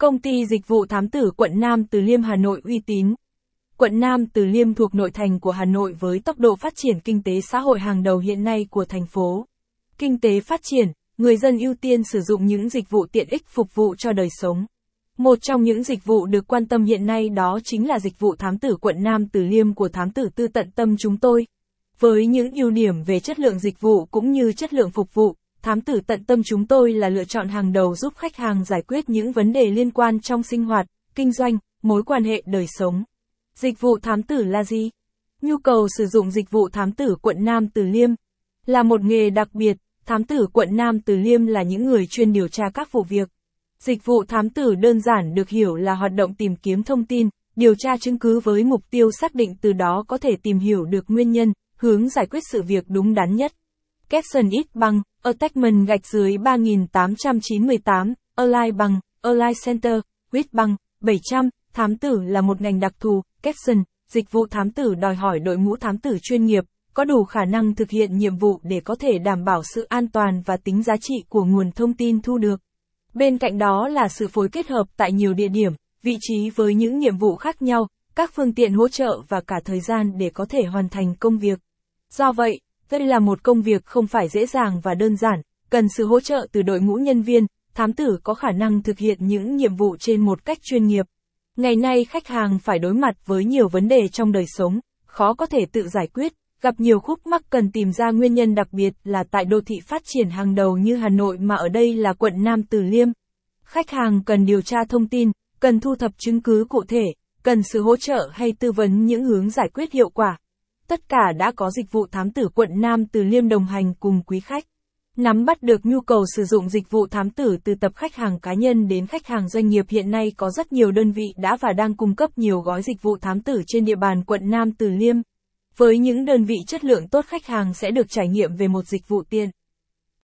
Công ty dịch vụ thám tử quận Nam Từ Liêm Hà Nội uy tín. Quận Nam Từ Liêm thuộc nội thành của Hà Nội với tốc độ phát triển kinh tế xã hội hàng đầu hiện nay của thành phố. Kinh tế phát triển, người dân ưu tiên sử dụng những dịch vụ tiện ích phục vụ cho đời sống. Một trong những dịch vụ được quan tâm hiện nay đó chính là dịch vụ thám tử quận Nam Từ Liêm của thám tử tư tận tâm chúng tôi. Với những ưu điểm về chất lượng dịch vụ cũng như chất lượng phục vụ, thám tử tận tâm chúng tôi là lựa chọn hàng đầu giúp khách hàng giải quyết những vấn đề liên quan trong sinh hoạt, kinh doanh, mối quan hệ đời sống. Dịch vụ thám tử là gì? Nhu cầu sử dụng dịch vụ thám tử quận Nam Từ Liêm là một nghề đặc biệt, thám tử quận Nam Từ Liêm là những người chuyên điều tra các vụ việc. Dịch vụ thám tử đơn giản được hiểu là hoạt động tìm kiếm thông tin, điều tra chứng cứ với mục tiêu xác định từ đó có thể tìm hiểu được nguyên nhân, hướng giải quyết sự việc đúng đắn nhất. Capson ít bằng, Attachment gạch dưới 3898, Align bằng, Align Center, Quýt bằng, 700, thám tử là một ngành đặc thù, Capson, dịch vụ thám tử đòi hỏi đội ngũ thám tử chuyên nghiệp, có đủ khả năng thực hiện nhiệm vụ để có thể đảm bảo sự an toàn và tính giá trị của nguồn thông tin thu được. Bên cạnh đó là sự phối kết hợp tại nhiều địa điểm, vị trí với những nhiệm vụ khác nhau, các phương tiện hỗ trợ và cả thời gian để có thể hoàn thành công việc. Do vậy, đây là một công việc không phải dễ dàng và đơn giản, cần sự hỗ trợ từ đội ngũ nhân viên, thám tử có khả năng thực hiện những nhiệm vụ trên một cách chuyên nghiệp. Ngày nay khách hàng phải đối mặt với nhiều vấn đề trong đời sống, khó có thể tự giải quyết, gặp nhiều khúc mắc cần tìm ra nguyên nhân đặc biệt là tại đô thị phát triển hàng đầu như Hà Nội mà ở đây là quận Nam Từ Liêm. Khách hàng cần điều tra thông tin, cần thu thập chứng cứ cụ thể, cần sự hỗ trợ hay tư vấn những hướng giải quyết hiệu quả. Tất cả đã có dịch vụ thám tử quận Nam Từ Liêm đồng hành cùng quý khách. Nắm bắt được nhu cầu sử dụng dịch vụ thám tử từ tập khách hàng cá nhân đến khách hàng doanh nghiệp hiện nay có rất nhiều đơn vị đã và đang cung cấp nhiều gói dịch vụ thám tử trên địa bàn quận Nam Từ Liêm. Với những đơn vị chất lượng tốt khách hàng sẽ được trải nghiệm về một dịch vụ tiện